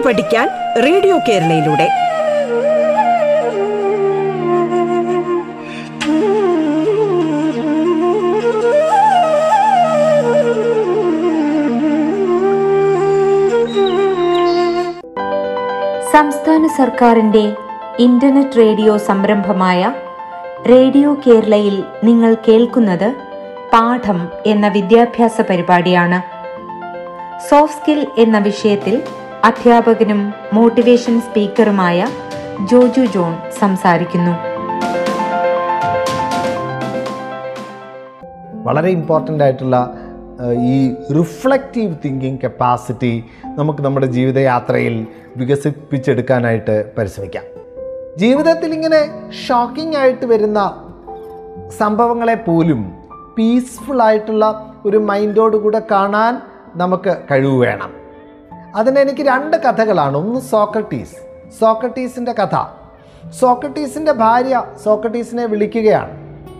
പാട്ട് പഠിക്കാൻ റേഡിയോ കേരളയിലൂടെ. സംസ്ഥാന സർക്കാരിന്റെ ഇന്റർനെറ്റ് റേഡിയോ സംരംഭമായ റേഡിയോ കേരളയിൽ നിങ്ങൾ കേൾക്കുന്നത് പാഠം എന്ന വിദ്യാഭ്യാസ പരിപാടിയാണ്. സോഫ്റ്റ് സ്കിൽ എന്ന വിഷയത്തിൽ അധ്യാപകനും മോട്ടിവേഷൻ സ്പീക്കറുമായ ജോജു ജോൺ സംസാരിക്കുന്നു. വളരെ ഇമ്പോർട്ടന്റ് ആയിട്ടുള്ള ഈ റിഫ്ലക്റ്റീവ് തിങ്കിങ് കപ്പാസിറ്റി നമുക്ക് നമ്മുടെ ജീവിതയാത്രയിൽ വികസിപ്പിച്ചെടുക്കാനായിട്ട് പരിശ്രമിക്കാം. ജീവിതത്തിൽ ഇങ്ങനെ ഷോക്കിംഗ് ആയിട്ട് വരുന്ന സംഭവങ്ങളെ പോലും പീസ്ഫുൾ ആയിട്ടുള്ള ഒരു മൈൻഡോടുകൂടെ കാണാൻ നമുക്ക് കഴിവ് വേണം. അതിന് എനിക്ക് രണ്ട് കഥകളാണ്. ഒന്ന് സോക്രട്ടീസ്. സോക്രട്ടീസിന്റെ കഥ. സോക്രട്ടീസിന്റെ ഭാര്യ സോക്രട്ടീസിനെ വിളിക്കുകയാണ്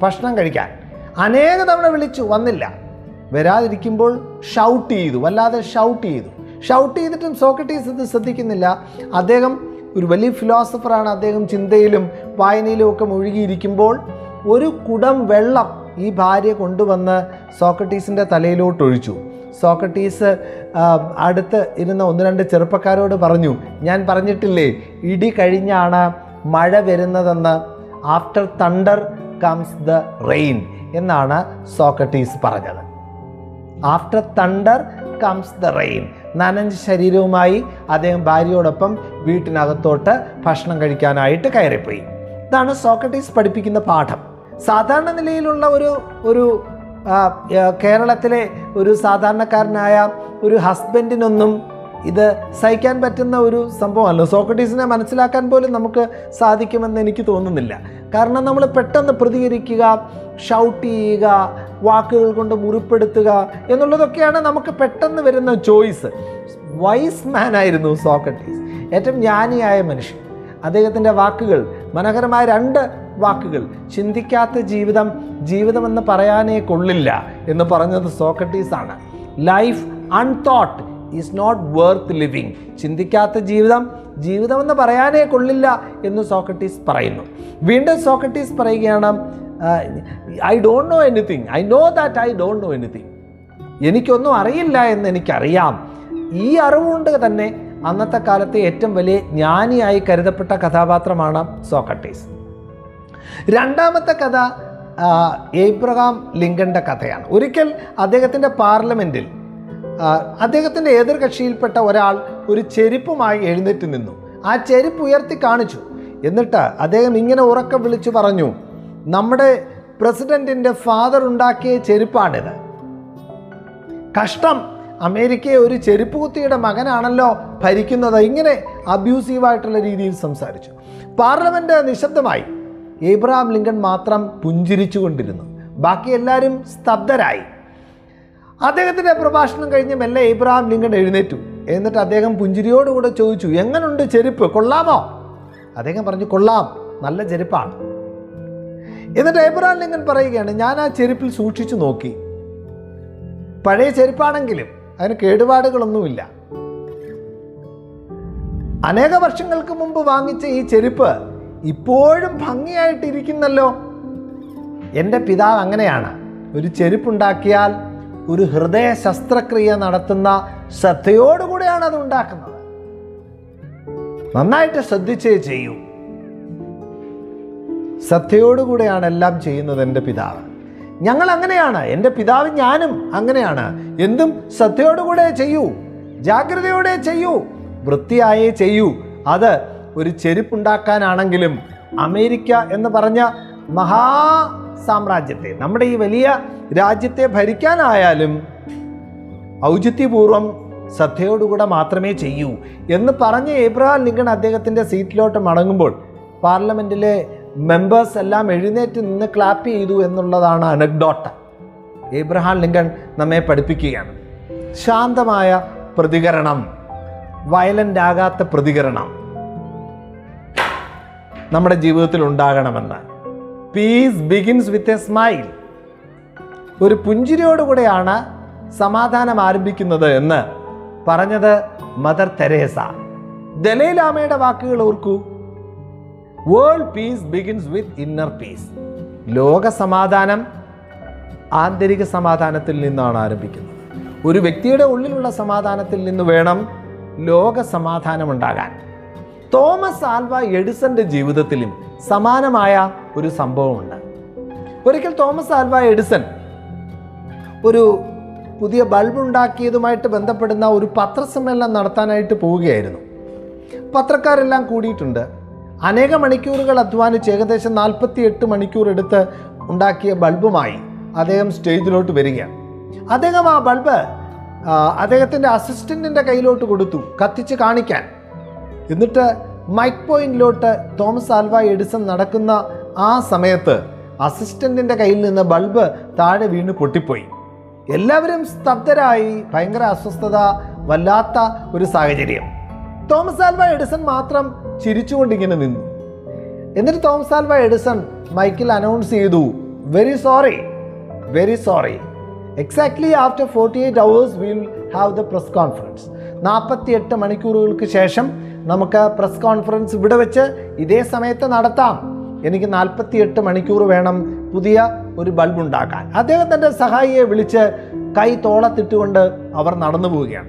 ഭക്ഷണം കഴിക്കാൻ. അനേക തവണ വിളിച്ചു വന്നില്ല. വരാതിരിക്കുമ്പോൾ ഷൗട്ട് ചെയ്തു വല്ലാതെ ഷൗട്ട് ചെയ്തു. ഷൗട്ട് ചെയ്തിട്ടും സോക്രട്ടീസ് ഇത് ശ്രദ്ധിക്കുന്നില്ല. അദ്ദേഹം ഒരു വലിയ ഫിലോസഫറാണ് അദ്ദേഹം ചിന്തയിലും വായനയിലും ഒക്കെ മുഴുകിയിരിക്കുമ്പോൾ ഒരു കുടം വെള്ളം ഈ ഭാര്യ കൊണ്ടുവന്ന് സോക്രട്ടീസിന്റെ തലയിലോട്ട് ഒഴിച്ചു സോക്രട്ടീസ് അടുത്ത് ഇരുന്ന ഒന്ന് രണ്ട് ചെറുപ്പക്കാരോട് പറഞ്ഞു ഞാൻ പറഞ്ഞിട്ടില്ലേ ഇടി കഴിഞ്ഞാണ് മഴ വരുന്നതെന്ന്. After thunder comes the rain എന്നാണ് സോക്രട്ടീസ് പറഞ്ഞത്. After thunder comes the rain നനഞ്ഞ ശരീരവുമായി അദ്ദേഹം ഭാര്യയോടൊപ്പം വീട്ടിനകത്തോട്ട് ഭക്ഷണം കഴിക്കാനായിട്ട് കയറിപ്പോയി. ഇതാണ് സോക്രട്ടീസ് പഠിപ്പിക്കുന്ന പാഠം. സാധാരണ നിലയിലുള്ള ഒരു ഒരു കേരളത്തിലെ ഒരു സാധാരണക്കാരനായ ഒരു ഹസ്ബൻഡിനൊന്നും ഇത് സഹിക്കാൻ പറ്റുന്ന ഒരു സംഭവമല്ല. സോക്രട്ടീസിനെ മനസ്സിലാക്കാൻ പോലും നമുക്ക് സാധിക്കുമെന്ന് എനിക്ക് തോന്നുന്നില്ല. കാരണം നമ്മൾ പെട്ടെന്ന് പ്രതികരിക്കുക ഷൗട്ട് ചെയ്യുക വാക്കുകൾ കൊണ്ട് മുറിപ്പെടുത്തുക എന്നുള്ളതൊക്കെയാണ് നമുക്ക് പെട്ടെന്ന് വരുന്ന ചോയ്സ് വൈസ് മാൻ ആയിരുന്നു സോക്രട്ടീസ്. ഏറ്റവും ജ്ഞാനിയായ മനുഷ്യൻ. അദ്ദേഹത്തിന്റെ വാക്കുകൾ മനോഹരമായ രണ്ട് വാക്കുകൾ. ചിന്തിക്കാത്ത ജീവിതം ജീവിതമെന്ന് പറയാനേ കൊള്ളില്ല എന്ന് പറഞ്ഞത് സോക്രട്ടീസ് ആണ് life unthought is not worth living ചിന്തിക്കാത്ത ജീവിതം ജീവിതമെന്ന് പറയാനേ കൊള്ളില്ല എന്ന് സോക്രട്ടീസ് പറയുന്നു. വീണ്ടും സോക്രട്ടീസ് പറയുകയാണ് I don't know anything I know that I don't know anything എനിക്കൊന്നും അറിയില്ല എന്ന് എനിക്കറിയാം. ഈ അറിവുകൊണ്ട് തന്നെ അന്നത്തെ കാലത്തെ ഏറ്റവും വലിയ ജ്ഞാനിയായി കരുതപ്പെട്ട കഥാപാത്രമാണ് സോക്രട്ടീസ്. രണ്ടാമത്തെ കഥ ഏബ്രഹാം ലിങ്കന്റെ കഥയാണ്. ഒരിക്കൽ അദ്ദേഹത്തിന്റെ പാർലമെന്റിൽ അദ്ദേഹത്തിന്റെ എതിർകക്ഷിയിൽപ്പെട്ട ഒരാൾ ഒരു ചെരുപ്പുമായി എഴുന്നേറ്റ് നിന്നു. ആ ചെരുപ്പ് ഉയർത്തി കാണിച്ചു. എന്നിട്ട് അദ്ദേഹം ഇങ്ങനെ ഉറക്കം വിളിച്ചു പറഞ്ഞു നമ്മുടെ പ്രസിഡന്റിന്റെ ഫാദർ ഉണ്ടാക്കിയ ചെരുപ്പാണിത്. കഷ്ടം. അമേരിക്കയെ ഒരു ചെരുപ്പ് കുത്തിയുടെ മകനാണല്ലോ ഭരിക്കുന്നത്. ഇങ്ങനെ അബ്യൂസീവായിട്ടുള്ള രീതിയിൽ സംസാരിച്ചു. പാർലമെന്റ് നിശബ്ദമായി. ഏബ്രഹാം ലിങ്കൺ മാത്രം പുഞ്ചിരിച്ചുകൊണ്ടിരുന്നു. ബാക്കി എല്ലാവരും സ്തബ്ധരായി. അദ്ദേഹത്തിന്റെ പ്രഭാഷണം കഴിഞ്ഞ് മെല്ലെ ഏബ്രഹാം ലിങ്കൺ എഴുന്നേറ്റു. എന്നിട്ട് അദ്ദേഹം പുഞ്ചിരിയോടുകൂടെ ചോദിച്ചു എങ്ങനുണ്ട് ചെരുപ്പ്? കൊള്ളാമോ? അദ്ദേഹം പറഞ്ഞു കൊള്ളാം. നല്ല ചെരുപ്പാണ്. എന്നിട്ട് ഏബ്രഹാം ലിങ്കൺ പറയുകയാണ് ഞാൻ ആ ചെരുപ്പിൽ സൂക്ഷിച്ചു നോക്കി. പഴയ ചെരുപ്പാണെങ്കിലും അതിന് കേടുപാടുകളൊന്നുമില്ല. അനേക വർഷങ്ങൾക്ക് മുമ്പ് വാങ്ങിച്ച ഈ ചെരുപ്പ് ഇപ്പോഴും ഭംഗിയായിട്ടിരിക്കുന്നല്ലോ. എന്റെ പിതാവ് അങ്ങനെയാണ്. ഒരു ചെരുപ്പുണ്ടാക്കിയാൽ ഒരു ഹൃദയ ശസ്ത്രക്രിയ നടത്തുന്ന ശ്രദ്ധയോടുകൂടെയാണ് അത് ഉണ്ടാക്കുന്നത്. നന്നായിട്ട് ശ്രദ്ധിച്ചേ ചെയ്യൂ. ശ്രദ്ധയോടുകൂടെയാണ് എല്ലാം ചെയ്യുന്നത് എന്റെ പിതാവ്. ഞങ്ങൾ അങ്ങനെയാണ്. എന്റെ പിതാവ് ഞാനും അങ്ങനെയാണ്. എന്തും ശ്രദ്ധയോടുകൂടെ ചെയ്യൂ. ജാഗ്രതയോടെ ചെയ്യൂ. വൃത്തിയായേ ചെയ്യൂ. അത് ഒരു ചെരുപ്പുണ്ടാക്കാനാണെങ്കിലും അമേരിക്ക എന്ന് പറഞ്ഞ മഹാ സാമ്രാജ്യത്തെ നമ്മുടെ ഈ വലിയ രാജ്യത്തെ ഭരിക്കാനായാലും ഔചിത്യപൂർവം ശ്രദ്ധയോടുകൂടെ മാത്രമേ ചെയ്യൂ എന്ന് പറഞ്ഞ് ഏബ്രഹാം ലിങ്കൺ അദ്ദേഹത്തിന്റെ സീറ്റിലോട്ട് മടങ്ങുമ്പോൾ പാർലമെന്റിലെ മെമ്പേഴ്സ് എല്ലാം എഴുന്നേറ്റ് നിന്ന് ക്ലാപ്പ് ചെയ്തു എന്നുള്ളതാണ് അനക്ഡോട്ട. ഏബ്രഹാം ലിങ്കൺ നമ്മെ പഠിപ്പിക്കുകയാണ്. ശാന്തമായ പ്രതികരണം വയലന്റ് ആകാത്ത പ്രതികരണം. നമ്മുടെ ജീവിതത്തിൽ ഉണ്ടാകണമെന്ന്. Peace begins with a smile ഒരു പുഞ്ചിരിയോടുകൂടെയാണ് സമാധാനം ആരംഭിക്കുന്നത് എന്ന് പറഞ്ഞത് മദർ തെരേസ ദലൈലാമയുടെ വാക്കുകൾ ഓർക്കൂ. World peace begins with inner peace ലോക സമാധാനം ആന്തരിക സമാധാനത്തിൽ നിന്നാണ് ആരംഭിക്കുന്നത്. ഒരു വ്യക്തിയുടെ ഉള്ളിലുള്ള സമാധാനത്തിൽ നിന്ന് വേണം ലോക സമാധാനം ഉണ്ടാകാൻ. തോമസ് ആൽവ എഡിസന്റെ ജീവിതത്തിലും സമാനമായ ഒരു സംഭവമുണ്ട്. ഒരിക്കൽ തോമസ് ആൽവ എഡിസൺ ഒരു പുതിയ ബൾബ് ഉണ്ടാക്കിയതുമായിട്ട് ബന്ധപ്പെടുന്ന ഒരു പത്രസമ്മേളനം നടത്താനായിട്ട് പോവുകയായിരുന്നു. പത്രക്കാരെല്ലാം കൂടിയിട്ടുണ്ട്. അനേക മണിക്കൂറുകൾ അധ്വാനിച്ച് ഏകദേശം നാൽപ്പത്തി എട്ട് മണിക്കൂർ എടുത്ത് ഉണ്ടാക്കിയ ബൾബുമായി അദ്ദേഹം സ്റ്റേജിലോട്ട് വരികയാണ്. അദ്ദേഹം ആ ബൾബ് അദ്ദേഹത്തിന്റെ അസിസ്റ്റന്റിന്റെ കയ്യിലോട്ട് കൊടുത്തു കത്തിച്ച് കാണിക്കാൻ. എന്നിട്ട് മൈക്ക് പോയിന്റിലോട്ട് തോമസ് ആൽവ എഡിസൺ നടക്കുന്ന ആ സമയത്ത് അസിസ്റ്റന്റിന്റെ കയ്യിൽ നിന്ന് ബൾബ് താഴെ വീണ് പൊട്ടിപ്പോയി. എല്ലാവരും സ്തബ്ധരായി ഭയങ്കര അസ്വസ്ഥത വല്ലാത്ത ഒരു സാഹചര്യം. തോമസ് ആൽവ എഡിസൺ മാത്രം ചിരിച്ചുകൊണ്ടിങ്ങനെ നിന്നു. എന്നിട്ട് തോമസ് ആൽവ എഡിസൺ മൈക്കിൽ അനൗൺസ് ചെയ്തു very sorry very sorry exactly after forty eight hours will have the press conference നാൽപ്പത്തി എട്ട് മണിക്കൂറുകൾക്ക് ശേഷം നമുക്ക് പ്രസ് കോൺഫറൻസ് ഇവിടെ വെച്ച് ഇതേ സമയത്ത് നടത്താം. എനിക്ക് നാൽപ്പത്തി എട്ട് മണിക്കൂർ വേണം പുതിയ ഒരു ബൾബ് ഉണ്ടാക്കാൻ. അദ്ദേഹം തന്റെ സഹായിയെ വിളിച്ച് കൈ തോളത്തിട്ടുകൊണ്ട് അവർ നടന്നു പോവുകയാണ്.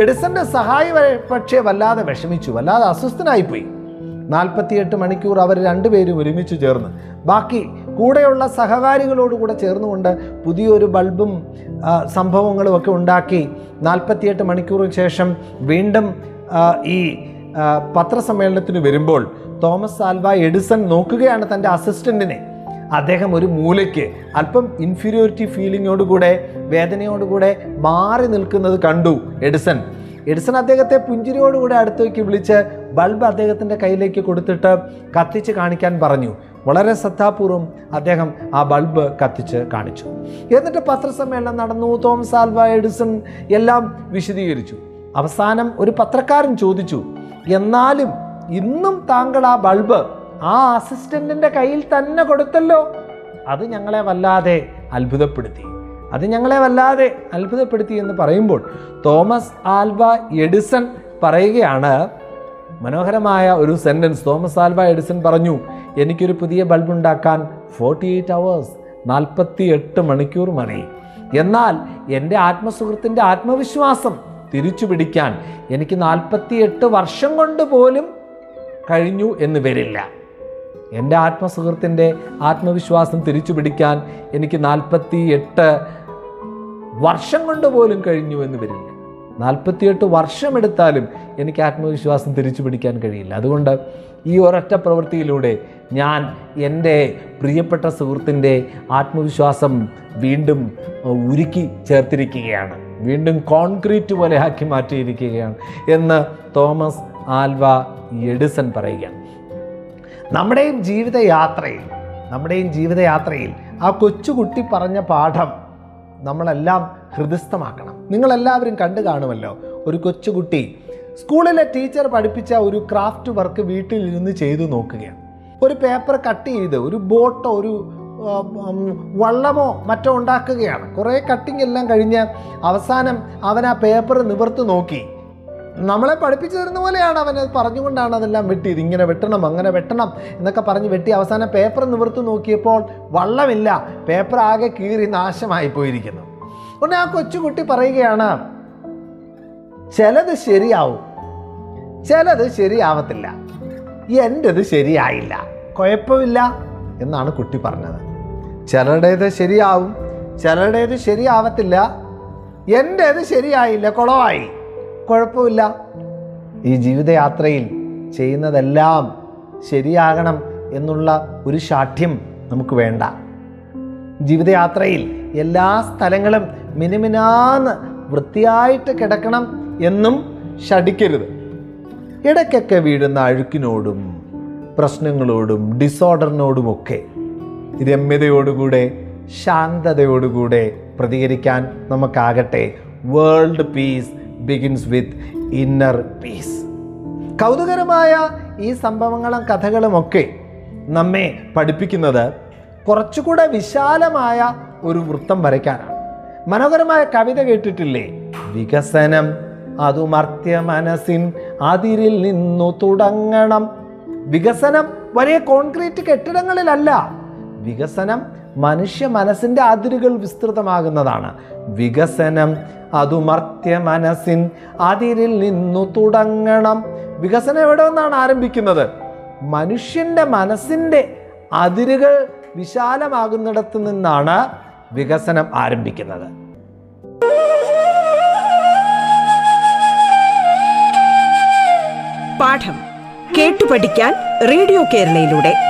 എഡിസന്റെ സഹായി പക്ഷേ വല്ലാതെ വിഷമിച്ചു വല്ലാതെ അസ്വസ്ഥനായിപ്പോയി. നാൽപ്പത്തിയെട്ട് മണിക്കൂർ അവർ രണ്ടുപേരും ഒരുമിച്ച് ചേർന്ന്. ബാക്കി കൂടെയുള്ള സഹകാരികളോടുകൂടെ ചേർന്നുകൊണ്ട് പുതിയൊരു ബൾബും സംഭവങ്ങളും ഒക്കെ ഉണ്ടാക്കി നാൽപ്പത്തിയെട്ട് മണിക്കൂറിന് ശേഷം വീണ്ടും ഈ പത്രസമ്മേളനത്തിന് വരുമ്പോൾ തോമസ് ആൽവ എഡിസൺ നോക്കുകയാണ് തന്റെ അസിസ്റ്റന്റിനെ അദ്ദേഹം ഒരു മൂലയ്ക്ക് അല്പം ഇൻഫീരിയോറിറ്റി ഫീലിങ്ങോടുകൂടെ വേദനയോടുകൂടെ മാറി നിൽക്കുന്നത് കണ്ടു എഡിസൺ. എഡിസൺ അദ്ദേഹത്തെ പുഞ്ചിരിയോടുകൂടെ അടുത്തേക്ക് വിളിച്ച് ബൾബ് അദ്ദേഹത്തിന്റെ കയ്യിലേക്ക് കൊടുത്തിട്ട് കത്തിച്ച് കാണിക്കാൻ പറഞ്ഞു. വളരെ ശ്രദ്ധാപൂർവം അദ്ദേഹം ആ ബൾബ് കത്തിച്ച് കാണിച്ചു. എന്നിട്ട് പത്രസമ്മേളനം നടന്നു. തോമസ് ആൽവ എഡിസൺ എല്ലാം വിശദീകരിച്ചു. അവസാനം ഒരു പത്രക്കാരൻ ചോദിച്ചു എന്നാലും ഇന്നും താങ്കൾ ആ ബൾബ് ആ അസിസ്റ്റന്റിന്റെ കയ്യിൽ തന്നെ കൊടുത്തല്ലോ? അത് ഞങ്ങളെ വല്ലാതെ അത്ഭുതപ്പെടുത്തി. അത് ഞങ്ങളെ വല്ലാതെ അത്ഭുതപ്പെടുത്തി എന്ന് പറയുമ്പോൾ തോമസ് ആൽവ എഡിസൺ പറയുകയാണ് മനോഹരമായ ഒരു സെന്റൻസ് തോമസ് ആൽവ എഡിസൺ പറഞ്ഞു എനിക്കൊരു പുതിയ ബൾബ് ഉണ്ടാക്കാൻ ഫോർട്ടി എയ്റ്റ് അവേഴ്സ് നാൽപ്പത്തി എട്ട് മണിക്കൂർ മണി എന്നാൽ എന്റെ ആത്മസുഹൃത്തിന്റെ ആത്മവിശ്വാസം തിരിച്ചു പിടിക്കാൻ എനിക്ക് നാൽപ്പത്തി എട്ട് വർഷം കൊണ്ട് പോലും കഴിഞ്ഞു എന്ന് വരില്ല. എന്റെ ആത്മസുഹൃത്തിന്റെ ആത്മവിശ്വാസം തിരിച്ചു പിടിക്കാൻ എനിക്ക് നാൽപ്പത്തി എട്ട് വർഷം കൊണ്ട് പോലും കഴിഞ്ഞു എന്ന് വരില്ല. നാൽപ്പത്തിയെട്ട് വർഷമെടുത്താലും എനിക്ക് ആത്മവിശ്വാസം തിരിച്ചു പിടിക്കാൻ കഴിയില്ല. അതുകൊണ്ട് ഈ ഒരൊറ്റ പ്രവൃത്തിയിലൂടെ ഞാൻ എന്റെ പ്രിയപ്പെട്ട സുഹൃത്തിന്റെ ആത്മവിശ്വാസം വീണ്ടും ഉരുക്കി ചേർത്തിരിക്കുകയാണ്. വീണ്ടും കോൺക്രീറ്റ് പോലെ ആക്കി മാറ്റിയിരിക്കുകയാണ് എന്ന് തോമസ് ആൽവ എഡിസൺ പറയുകയാണ്. നമ്മുടെയും ജീവിതയാത്രയിൽ നമ്മുടെയും ജീവിതയാത്രയിൽ ആ കൊച്ചുകുട്ടി പറഞ്ഞ പാഠം നമ്മളെല്ലാം ഹൃദയസ്ഥമാക്കണം. നിങ്ങളെല്ലാവരും കണ്ടു കാണുമല്ലോ ഒരു കൊച്ചുകുട്ടി സ്കൂളിലെ ടീച്ചർ പഠിപ്പിച്ച ഒരു ക്രാഫ്റ്റ് വർക്ക് വീട്ടിലിരുന്ന് ചെയ്തു നോക്കുകയാണ്. ഒരു പേപ്പർ കട്ട് ചെയ്ത് ഒരു ബോട്ടോ ഒരു വള്ളമോ മറ്റോ ഉണ്ടാക്കുകയാണ്. കുറേ കട്ടിംഗ് എല്ലാം കഴിഞ്ഞ് അവസാനം അവൻ ആ പേപ്പർ നിവർത്ത് നോക്കി. നമ്മളെ പഠിപ്പിച്ചു തരുന്ന പോലെയാണ് അവൻ അത് പറഞ്ഞുകൊണ്ടാണ് അതെല്ലാം വെട്ടിയത് ഇങ്ങനെ വെട്ടണം അങ്ങനെ വെട്ടണം എന്നൊക്കെ പറഞ്ഞ് വെട്ടി അവസാനം പേപ്പർ നിവർത്ത് നോക്കിയപ്പോൾ വള്ളമില്ല. പേപ്പർ ആകെ കീറി നാശമായി പോയിരിക്കുന്നു ഉടനെ ആ കൊച്ചുകുട്ടി പറയുകയാണ് ചിലത് ശരിയാവും ചിലത് ശരിയാവത്തില്ല. എന്റെത് ശരിയായില്ല. കുഴപ്പമില്ല എന്നാണ് കുട്ടി പറഞ്ഞത്. ചിലരുടേത് ശരിയാവും ചിലരുടേത് ശരിയാവത്തില്ല. എന്റേത് ശരിയായില്ല കുളമായി കുഴപ്പമില്ല. ഈ ജീവിതയാത്രയിൽ ചെയ്യുന്നതെല്ലാം ശരിയാകണം എന്നുള്ള ഒരു ശാഠ്യം നമുക്ക് വേണ്ട. ജീവിതയാത്രയിൽ എല്ലാ സ്ഥലങ്ങളും മിനിമിനാന്ന് വൃത്തിയായിട്ട് കിടക്കണം എന്നും ഷടിക്കരുത് ഇടയ്ക്കൊക്കെ വീഴുന്ന അഴുക്കിനോടും പ്രശ്നങ്ങളോടും ഡിസോർഡറിനോടുമൊക്കെ രമ്യതയോടുകൂടെ ശാന്തതയോടുകൂടെ പ്രതികരിക്കാൻ നമുക്കാകട്ടെ. World peace begins with inner peace കൗതുകരമായ ഈ സംഭവങ്ങളും കഥകളുമൊക്കെ നമ്മെ പഠിപ്പിക്കുന്നത് കുറച്ചുകൂടെ വിശാലമായ ഒരു വൃത്തം വരയ്ക്കാനാണ്. മനോഹരമായ കവിത കേട്ടിട്ടില്ലേ? വികസനം അതുമർത്യ മനസ്സിൻ അതിരിൽ നിന്നു തുടങ്ങണം. വികസനം വലിയ കോൺക്രീറ്റ് കെട്ടിടങ്ങളിലല്ല വികസനം മനുഷ്യ മനസ്സിന്റെ അതിരുകൾ വിസ്തൃതമാകുന്നതാണ്. വികസനം അതുമർത്യ മനസ്സിൻ അതിരിൽ നിന്നു തുടങ്ങണം. വികസനം എവിടെ നിന്നാണ് ആരംഭിക്കുന്നത്? മനുഷ്യന്റെ മനസ്സിന്റെ അതിരുകൾ വിശാലമാകുന്നിടത്ത് നിന്നാണ് വികസനം ആരംഭിക്കുന്നത്. പാഠം കേട്ടു പഠിക്കാൻ റേഡിയോ കേരളയിലൂടെ.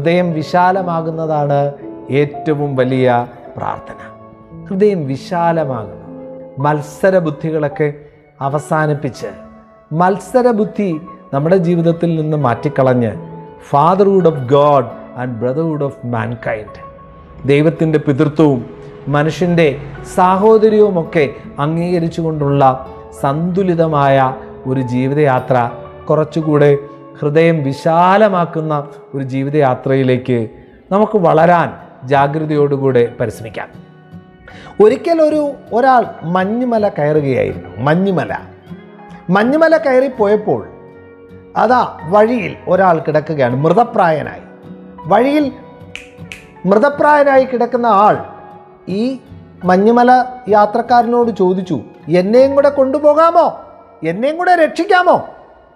ഹൃദയം വിശാലമാകുന്നതാണ് ഏറ്റവും വലിയ പ്രാർത്ഥന. ഹൃദയം വിശാലമാകുന്നു. മത്സര ബുദ്ധികളൊക്കെ അവസാനിപ്പിച്ച് മത്സര ബുദ്ധി നമ്മുടെ ജീവിതത്തിൽ നിന്ന് മാറ്റിക്കളഞ്ഞ് fatherhood of God and brotherhood of mankind ദൈവത്തിന്റെ പിതൃത്വവും മനുഷ്യന്റെ സാഹോദര്യവുമൊക്കെ അംഗീകരിച്ചുകൊണ്ടുള്ള സന്തുലിതമായ ഒരു ജീവിതയാത്ര കുറച്ചുകൂടെ ഹൃദയം വിശാലമാക്കുന്ന ഒരു ജീവിതയാത്രയിലേക്ക് നമുക്ക് വളരാൻ ജാഗ്രതയോടുകൂടെ പരിശ്രമിക്കാം. ഒരിക്കൽ ഒരു ഒരാൾ മഞ്ഞുമല കയറുകയായിരുന്നു. മഞ്ഞുമല. മഞ്ഞുമല കയറിപ്പോയപ്പോൾ അതാ വഴിയിൽ ഒരാൾ കിടക്കുകയാണ്. മൃതപ്രായനായി. വഴിയിൽ മൃതപ്രായനായി കിടക്കുന്ന ആൾ ഈ മഞ്ഞുമല യാത്രക്കാരനോട് ചോദിച്ചു എന്നെയും കൂടെ കൊണ്ടുപോകാമോ? എന്നെയും കൂടെ രക്ഷിക്കാമോ?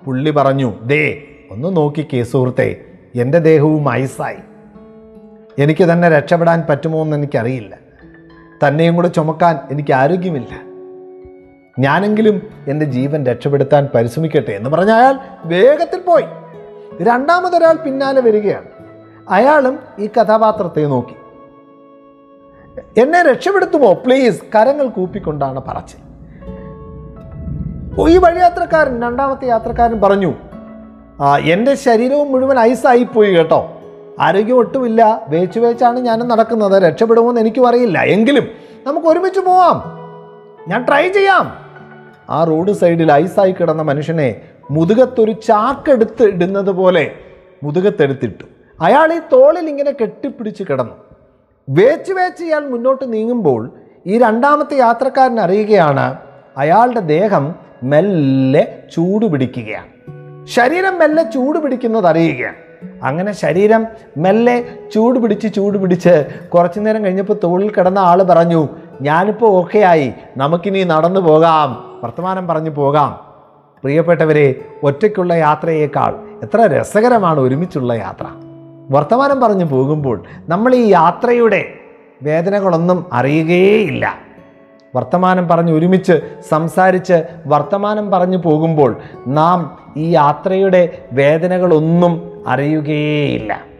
പുള്ളി പറഞ്ഞു ദേ ഒന്ന് നോക്കിക്കേ സുഹൃത്തെ എന്റെ ദേഹവും ഐസായി. എനിക്ക് തന്നെ രക്ഷപ്പെടാൻ പറ്റുമോ എന്ന് എനിക്കറിയില്ല. തന്നെയും കൂടെ ചുമക്കാൻ എനിക്ക് ആരോഗ്യമില്ല. ഞാനെങ്കിലും എന്റെ ജീവൻ രക്ഷപ്പെടുത്താൻ പരിശ്രമിക്കട്ടെ എന്ന് പറഞ്ഞ അയാൾ വേഗത്തിൽ പോയി. രണ്ടാമതൊരാൾ പിന്നാലെ വരികയാണ്. അയാളും ഈ കഥാപാത്രത്തെ നോക്കി. എന്നെ രക്ഷപ്പെടുത്തുമോ പ്ലീസ്? കരങ്ങൾ കൂപ്പിക്കൊണ്ടാണ് പറച്ചിൽ. ഈ വഴിയാത്രക്കാരൻ രണ്ടാമത്തെ യാത്രക്കാരൻ പറഞ്ഞു എന്റെ ശരീരവും മുഴുവൻ ഐസായിപ്പോയി കേട്ടോ. ആരോഗ്യം ഒട്ടുമില്ല. വേച്ചു വേച്ചാണ് ഞാൻ നടക്കുന്നത്. രക്ഷപ്പെടുമെന്ന് എനിക്കും അറിയില്ല. എങ്കിലും നമുക്ക് ഒരുമിച്ച് പോവാം. ഞാൻ ട്രൈ ചെയ്യാം. ആ റോഡ് സൈഡിൽ ഐസായി കിടന്ന മനുഷ്യനെ മുതുകത്തൊരു ചാക്കെടുത്ത് ഇടുന്നത് പോലെ മുതുകത്തെടുത്തിട്ടു. അയാൾ ഈ തോളിൽ ഇങ്ങനെ കെട്ടിപ്പിടിച്ച് കിടന്നു. വേച്ച് വേച്ച് ഇയാൾ മുന്നോട്ട് നീങ്ങുമ്പോൾ ഈ രണ്ടാമത്തെ യാത്രക്കാരൻ അറിയുകയാണ് അയാളുടെ ദേഹം മെല്ലെ ചൂട് പിടിക്കുകയാണ് ശരീരം മെല്ലെ ചൂട് പിടിക്കുന്നത് അറിയുകയാണ്. അങ്ങനെ ശരീരം മെല്ലെ ചൂട് പിടിച്ച് ചൂട് പിടിച്ച് കുറച്ചു നേരം കഴിഞ്ഞപ്പോൾ തോളിൽ കിടന്ന ആൾ പറഞ്ഞു ഞാനിപ്പോൾ ഓക്കെ ആയി നമുക്കിനി നടന്നു പോകാം. വർത്തമാനം പറഞ്ഞു പോകാം. പ്രിയപ്പെട്ടവരെ ഒറ്റയ്ക്കുള്ള യാത്രയേക്കാൾ എത്ര രസകരമാണ് ഒരുമിച്ചുള്ള യാത്ര. വർത്തമാനം പറഞ്ഞു പോകുമ്പോൾ നമ്മൾ ഈ യാത്രയുടെ വേദനകളൊന്നും അറിയുകയേയില്ല. വർത്തമാനം പറഞ്ഞ് ഒരുമിച്ച് സംസാരിച്ച് വർത്തമാനം പറഞ്ഞു പോകുമ്പോൾ നാം ഈ യാത്രയുടെ വേദനകളൊന്നും അറിയുകയേയില്ല.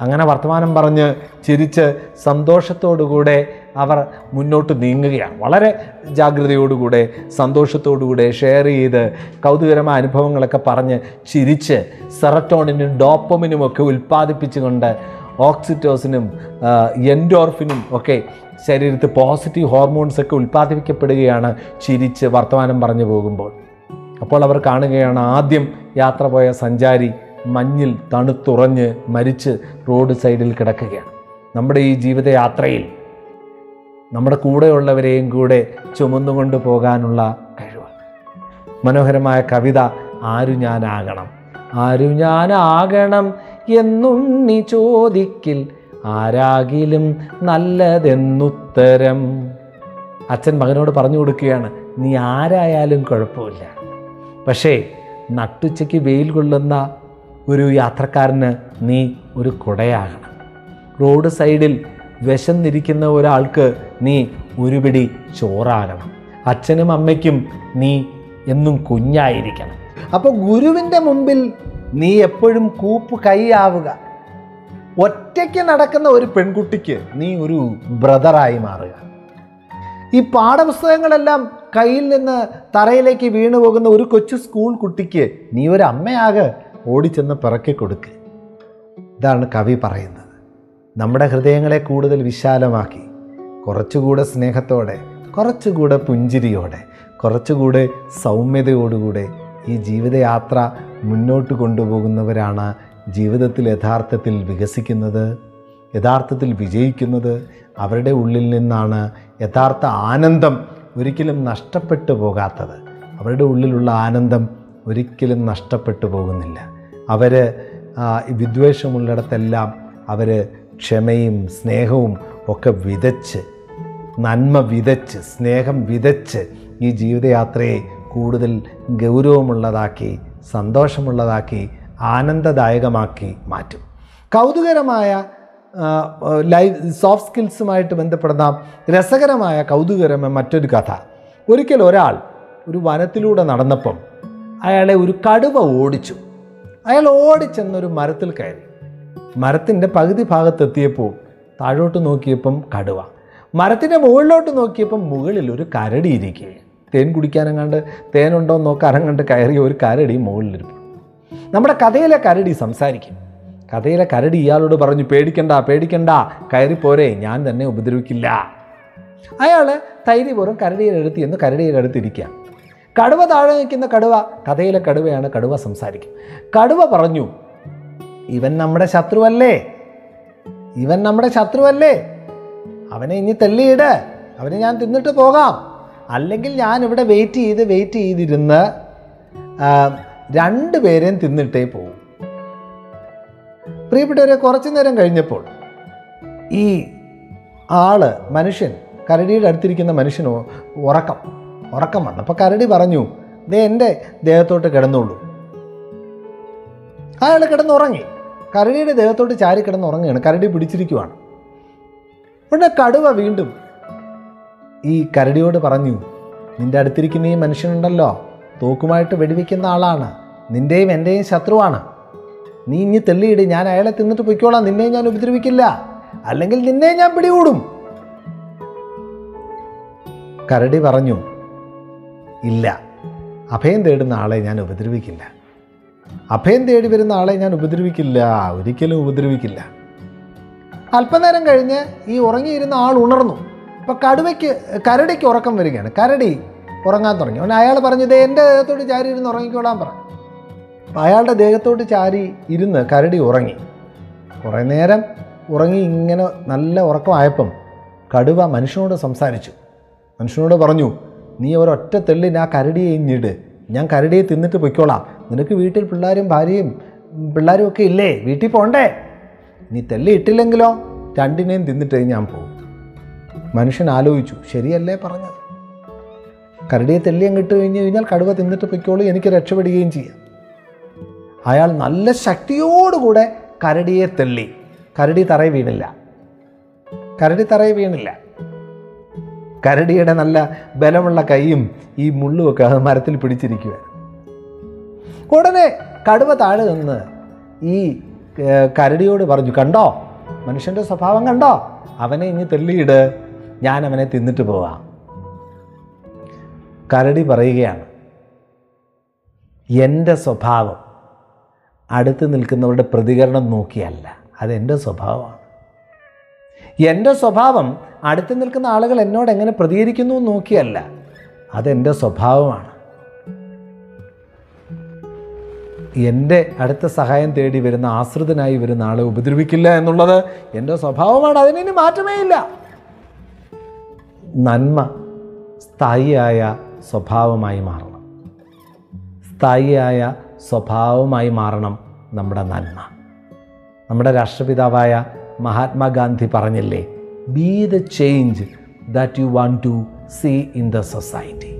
അങ്ങനെ വർത്തമാനം പറഞ്ഞ് ചിരിച്ച് സന്തോഷത്തോടുകൂടെ അവർ മുന്നോട്ട് നീങ്ങുകയാണ്. വളരെ ജാഗ്രതയോടുകൂടെ സന്തോഷത്തോടുകൂടെ ഷെയർ ചെയ്ത് കൗതുകരമായ അനുഭവങ്ങളൊക്കെ പറഞ്ഞ് ചിരിച്ച് സെറട്ടോണിനും ഡോപ്പമിനുമൊക്കെ ഉൽപ്പാദിപ്പിച്ചുകൊണ്ട് ഓക്സിറ്റോസിനും എൻഡോർഫിനും ഒക്കെ ശരീരത്തിൽ പോസിറ്റീവ് ഹോർമോൺസ് ഒക്കെ ഉൽപ്പാദിപ്പിക്കപ്പെടുകയാണ് ചിരിച്ച് വർത്തമാനം പറഞ്ഞു പോകുമ്പോൾ. അപ്പോൾ അവർ കാണുകയാണ് ആദ്യം യാത്ര പോയ സഞ്ചാരി മഞ്ഞിൽ തണുത്തുറഞ്ഞ് മരിച്ച് റോഡ് സൈഡിൽ കിടക്കുകയാണ്. നമ്മുടെ ഈ ജീവിതയാത്രയിൽ നമ്മുടെ കൂടെയുള്ളവരെയും കൂടെ ചുമന്നുകൊണ്ട് പോകാനുള്ള കഴിവ്. മനോഹരമായ കവിത ആരു ഞാനാകണം ആരു ഞാനാകണം എന്നുണ്ണി ചോദിക്കിൽ ആരാകിലും നല്ലതെന്നുത്തരം. അച്ഛൻ മകനോട് പറഞ്ഞു കൊടുക്കുകയാണ് നീ ആരായാലും കുഴപ്പമില്ല. പക്ഷേ നട്ടുച്ചയ്ക്ക് വെയിൽ കൊള്ളുന്ന ഒരു യാത്രക്കാരന് നീ ഒരു കുടയാകണം. റോഡ് സൈഡിൽ വിശന്നിരിക്കുന്ന ഒരാൾക്ക് നീ ഒരു പിടി ചോറാകണം. അച്ഛനും അമ്മയ്ക്കും നീ എന്നും കുഞ്ഞായിരിക്കണം. അപ്പോൾ ഗുരുവിന്റെ മുമ്പിൽ നീ എപ്പോഴും കൂപ്പ് കൈയാവുക. ഒറ്റയ്ക്ക് നടക്കുന്ന ഒരു പെൺകുട്ടിക്ക് നീ ഒരു ബ്രദറായി മാറുക. ഈ പാഠപുസ്തകങ്ങളെല്ലാം കയ്യിൽ നിന്ന് തറയിലേക്ക് വീണു പോകുന്ന ഒരു കൊച്ചു സ്കൂൾ കുട്ടിക്ക് നീ ഒരു അമ്മയാകെ ഓടിച്ചെന്ന് പിറക്കി കൊടുക്ക്. ഇതാണ് കവി പറയുന്നത്. നമ്മുടെ ഹൃദയങ്ങളെ കൂടുതൽ വിശാലമാക്കി. കുറച്ചുകൂടെ സ്നേഹത്തോടെ കുറച്ചുകൂടെ പുഞ്ചിരിയോടെ കുറച്ചുകൂടെ സൗമ്യതയോടുകൂടെ ഈ ജീവിതയാത്ര മുന്നോട്ട് കൊണ്ടുപോകുന്നവരാണ് ജീവിതത്തിൽ യഥാർത്ഥത്തിൽ വികസിക്കുന്നത് യഥാർത്ഥത്തിൽ വിജയിക്കുന്നത്. അവരുടെ ഉള്ളിൽ നിന്നാണ് യഥാർത്ഥ ആനന്ദം ഒരിക്കലും നഷ്ടപ്പെട്ടു പോകാത്തത്. അവരുടെ ഉള്ളിലുള്ള ആനന്ദം ഒരിക്കലും നഷ്ടപ്പെട്ടു പോകുന്നില്ല. അവർ വിദ്വേഷമുള്ളിടത്തെല്ലാം അവർ ക്ഷമയും സ്നേഹവും ഒക്കെ വിതച്ച് നന്മ വിതച്ച് സ്നേഹം വിതച്ച് ഈ ജീവിതയാത്രയെ കൂടുതൽ ഗൗരവമുള്ളതാക്കി സന്തോഷമുള്ളതാക്കി ആനന്ദദായകമാക്കി മാറ്റും. കൗതുകരമായ ലൈഫ് സോഫ്റ്റ് സ്കിൽസുമായിട്ട് ബന്ധപ്പെടുന്ന രസകരമായ കൗതുകരമായ മറ്റൊരു കഥ. ഒരിക്കൽ ഒരാൾ ഒരു വനത്തിലൂടെ നടന്നപ്പം അയാളെ ഒരു കടുവ ഓടിച്ചു. അയാൾ ഓടിച്ചെന്നൊരു മരത്തിൽ കയറി. മരത്തിന്റെ പകുതി ഭാഗത്തെത്തിയപ്പോൾ താഴോട്ട് നോക്കിയപ്പം കടുവ. മരത്തിന്റെ മുകളിലോട്ട് നോക്കിയപ്പം മുകളിൽ ഒരു കരടി ഇരിക്കുകയാണ്. തേൻ കുടിക്കാനെങ്ങാണ്ട് തേനുണ്ടോ എന്ന് അറങ്ങണ്ട് കയറി ഒരു കരടി മുകളിലിരുപ്പ് നമ്മുടെ കഥയിലെ കരടി സംസാരിക്കും. കഥയിലെ കരടി ഇയാളോട് പറഞ്ഞു പേടിക്കണ്ട പേടിക്കണ്ട കയറിപ്പോരെ ഞാൻ തന്നെ ഉപദ്രവിക്കില്ല. അയാൾ ധൈര്യപൂർവം കരടിയുടെ അടുത്ത് എന്ന് കരടിയിലെടുത്തിരിക്കുക കടുവ താഴെ നിൽക്കുന്ന കടുവ കഥയിലെ കടുവയാണ് കടുവ സംസാരിക്കും. കടുവ പറഞ്ഞു ഇവൻ നമ്മുടെ ശത്രുവല്ലേ? ഇവൻ നമ്മുടെ ശത്രുവല്ലേ? അവനെ ഇനി തെല്ലിയിട്. അവനെ ഞാൻ തിന്നിട്ട് പോകാം. അല്ലെങ്കിൽ ഞാൻ ഇവിടെ വെയിറ്റ് ചെയ്ത് വെയിറ്റ് ചെയ്തിരുന്ന് രണ്ടുപേരെയും തിന്നിട്ടേ പോകും പ്രിയപ്പെട്ടവരെ കുറച്ചു നേരം കഴിഞ്ഞപ്പോൾ ഈ ആൾ മനുഷ്യൻ കരടിയുടെ അടുത്തിരിക്കുന്ന മനുഷ്യന് ഉറക്കം ഉറക്കം വന്നു. അപ്പോൾ കരടി പറഞ്ഞു ദേ എന്റെ ദേഹത്തോട്ട് കിടന്നുള്ളൂ അയാൾ കിടന്നുറങ്ങി. കരടിയുടെ ദേഹത്തോട്ട് ചാരി കിടന്നുറങ്ങുകയാണ് കരടി പിടിച്ചിരിക്കുവാണ്. ഉടനെ കടുവ വീണ്ടും ഈ കരടിയോട് പറഞ്ഞു നിന്റെ അടുത്തിരിക്കുന്ന ഈ മനുഷ്യനുണ്ടല്ലോ. തോക്കുമായിട്ട് വെടിവെക്കുന്ന ആളാണ്. നിന്റെയും എന്റെയും ശത്രുവാണ്. നീ ഇനി തെള്ളിയിട്. ഞാൻ അയാളെ തിന്നിട്ട് പൊയ്ക്കോളാം. നിന്നെ ഞാൻ ഉപദ്രവിക്കില്ല. അല്ലെങ്കിൽ നിന്നെ ഞാൻ പിടികൂടും. കരടി പറഞ്ഞു ഇല്ല. അഭയം തേടുന്ന ആളെ ഞാൻ ഉപദ്രവിക്കില്ല. അഭയം തേടി വരുന്ന ആളെ ഞാൻ ഉപദ്രവിക്കില്ല. ഒരിക്കലും ഉപദ്രവിക്കില്ല. അല്പനേരം കഴിഞ്ഞ് ഈ ഉറങ്ങിയിരുന്ന ആൾ ഉണർന്നു. അപ്പോൾ കടുവയ്ക്ക് കരടിക്ക് ഉറക്കം വരികയാണ്. കരടി ഉറങ്ങാൻ തുടങ്ങി. അവൻ അയാൾ പറഞ്ഞത് എന്റെ ദേഹത്തോട്ട് ചാരി ഇരുന്ന് ഉറങ്ങിക്കോളാൻ പറഞ്ഞു അപ്പം അയാളുടെ ദേഹത്തോട്ട് ചാരി ഇരുന്ന് കരടി ഉറങ്ങി. കുറേ നേരം ഉറങ്ങി ഇങ്ങനെ നല്ല ഉറക്കമായപ്പം കടുവ മനുഷ്യനോട് സംസാരിച്ചു. മനുഷ്യനോട് പറഞ്ഞു നീ ഒരൊറ്റ തെള്ളിന് ആ കരടിയെ ഇഞ്ഞിട് ഞാൻ കരടിയെ തിന്നിട്ട് പൊയ്ക്കോളാം. നിനക്ക് വീട്ടിൽ പിള്ളേരും ഭാര്യയും പിള്ളേരും ഒക്കെ ഇല്ലേ? വീട്ടിൽ പോണ്ടേ? നീ തെള്ളി ഇട്ടില്ലെങ്കിലോ? രണ്ടിനെയും തിന്നിട്ട് ഞാൻ പോകും മനുഷ്യൻ ആലോചിച്ചു ശരിയല്ലേ പറഞ്ഞത്? കരടിയെ തെല്ലി കിട്ടു കഴിഞ്ഞ് കഴിഞ്ഞാൽ കടുവ തിന്നിട്ട് പൊയ്ക്കോളൂ എനിക്ക് രക്ഷപ്പെടുകയും ചെയ്യാം. അയാൾ നല്ല ശക്തിയോടുകൂടെ കരടിയെ തെള്ളി. കരടി തറയിൽ വീണില്ല. കരടി തറയിൽ വീണില്ല. കരടിയുടെ നല്ല ബലമുള്ള കൈയും ഈ മുള്ളുമൊക്കെ അത് മരത്തിൽ പിടിച്ചിരിക്കുക ഉടനെ കടുവ താഴെ നിന്ന് ഈ കരടിയോട് പറഞ്ഞു കണ്ടോ? മനുഷ്യന്റെ സ്വഭാവം കണ്ടോ? അവനെ ഇനി തെള്ളിയിട്. ഞാൻ അവനെ തിന്നിട്ട് പോവാം. കരടി പറയുകയാണ് എന്റെ സ്വഭാവം അടുത്ത് നിൽക്കുന്നവരുടെ പ്രതികരണം നോക്കിയല്ല അതെന്റെ സ്വഭാവമാണ്. എന്റെ സ്വഭാവം അടുത്ത് നിൽക്കുന്ന ആളുകൾ എന്നോട് എങ്ങനെ പ്രതികരിക്കുന്നു നോക്കിയല്ല അതെന്റെ സ്വഭാവമാണ്. എന്റെ അടുത്ത സഹായം തേടി വരുന്ന ആശ്രിതനായി വരുന്ന ആളെ ഉപദ്രവിക്കില്ല എന്നുള്ളത് എന്റെ സ്വഭാവമാണ് അതിനി മാറ്റമേ ഇല്ല. നന്മ സ്ഥായിയായ സ്വഭാവമായി മാറണം. സ്ഥായിയായ സ്വഭാവമായി മാറണം നമ്മുടെ നന്മ. നമ്മുടെ രാഷ്ട്രപിതാവായ മഹാത്മാഗാന്ധി പറഞ്ഞില്ലേ be the change that you want to see in the society